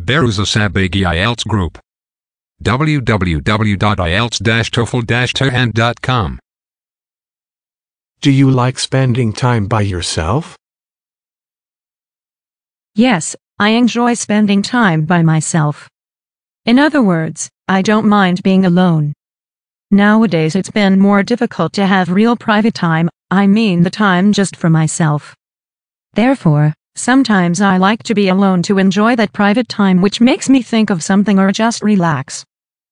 Beruza Sabigi IELTS Group. www.ielts-toefl-tehran.com. Do you like spending time by yourself? Yes, I enjoy spending time by myself. In other words, I don't mind being alone. Nowadays it's been more difficult to have real private time, I mean the time just for myself. Therefore, sometimes I like to be alone to enjoy that private time which makes me think of something or just relax.